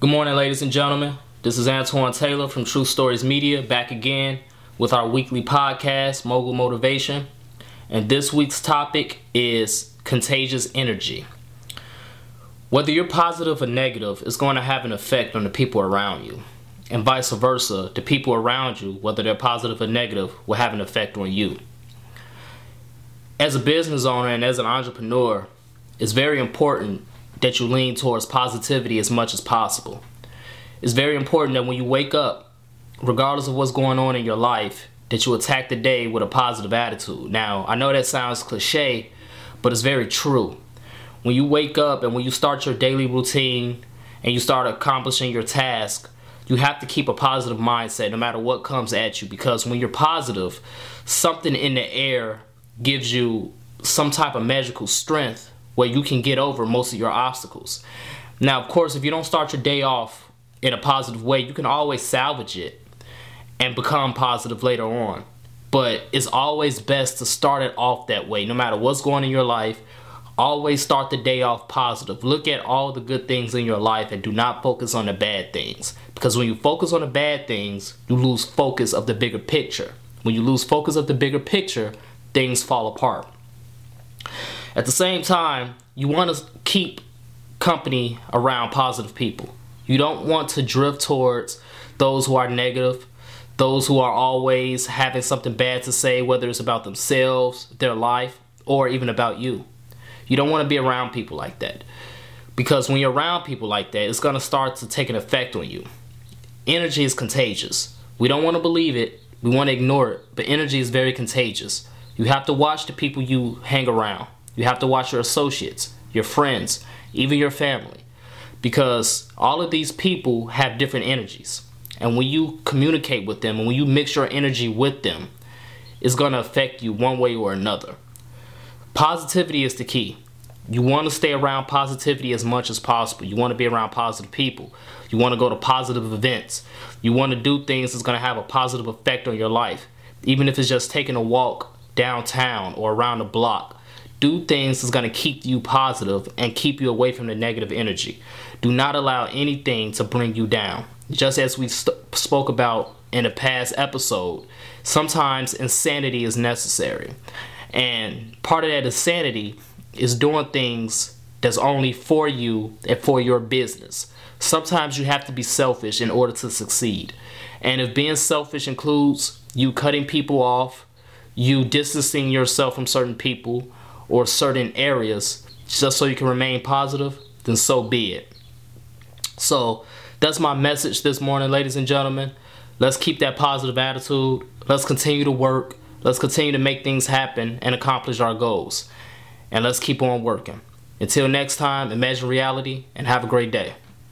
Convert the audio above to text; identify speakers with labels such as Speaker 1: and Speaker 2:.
Speaker 1: Good morning, ladies and gentlemen. This is Antoine Taylor from True Stories Media back again with our weekly podcast, Mogul Motivation. And this week's topic is contagious energy. Whether you're positive or negative is going to have an effect on the people around you. And vice versa, the people around you, whether they're positive or negative, will have an effect on you. As a business owner and as an entrepreneur, it's very important that you lean towards positivity as much as possible. It's very important that when you wake up, regardless of what's going on in your life, that you attack the day with a positive attitude. Now, I know that sounds cliche, but it's very true. When you wake up and when you start your daily routine and you start accomplishing your task, you have to keep a positive mindset no matter what comes at you because when you're positive, something in the air gives you some type of magical strength where you can get over most of your obstacles. Now, of course, if you don't start your day off in a positive way, you can always salvage it and become positive later on. But it's always best to start it off that way, no matter what's going in your life. Always start the day off positive. Look at all the good things in your life and do not focus on the bad things. Because when you focus on the bad things, you lose focus of the bigger picture. When you lose focus of the bigger picture, things fall apart. At the same time, you want to keep company around positive people. You don't want to drift towards those who are negative, those who are always having something bad to say, whether it's about themselves, their life, or even about you. You don't want to be around people like that. Because when you're around people like that, it's going to start to take an effect on you. Energy is contagious. We don't want to believe it, we want to ignore it, but energy is very contagious. You have to watch the people you hang around. You have to watch your associates, your friends, even your family. Because all of these people have different energies. And when you communicate with them and when you mix your energy with them, it's going to affect you one way or another. Positivity is the key. You want to stay around positivity as much as possible. You want to be around positive people. You want to go to positive events. You want to do things that's going to have a positive effect on your life. Even if it's just taking a walk downtown or around the block do things that's going to keep you positive and keep you away from the negative energy. Do not allow anything to bring you down. Just as we st- spoke about in a past episode, sometimes insanity is necessary. And part of that insanity is doing things that's only for you and for your business. Sometimes you have to be selfish in order to succeed. And if being selfish includes you cutting people off, you distancing yourself from certain people, or certain areas just so you can remain positive, then so be it. So that's my message this morning, ladies and gentlemen. Let's keep that positive attitude. Let's continue to work. Let's continue to make things happen and accomplish our goals. And let's keep on working. Until next time, imagine reality and have a great day.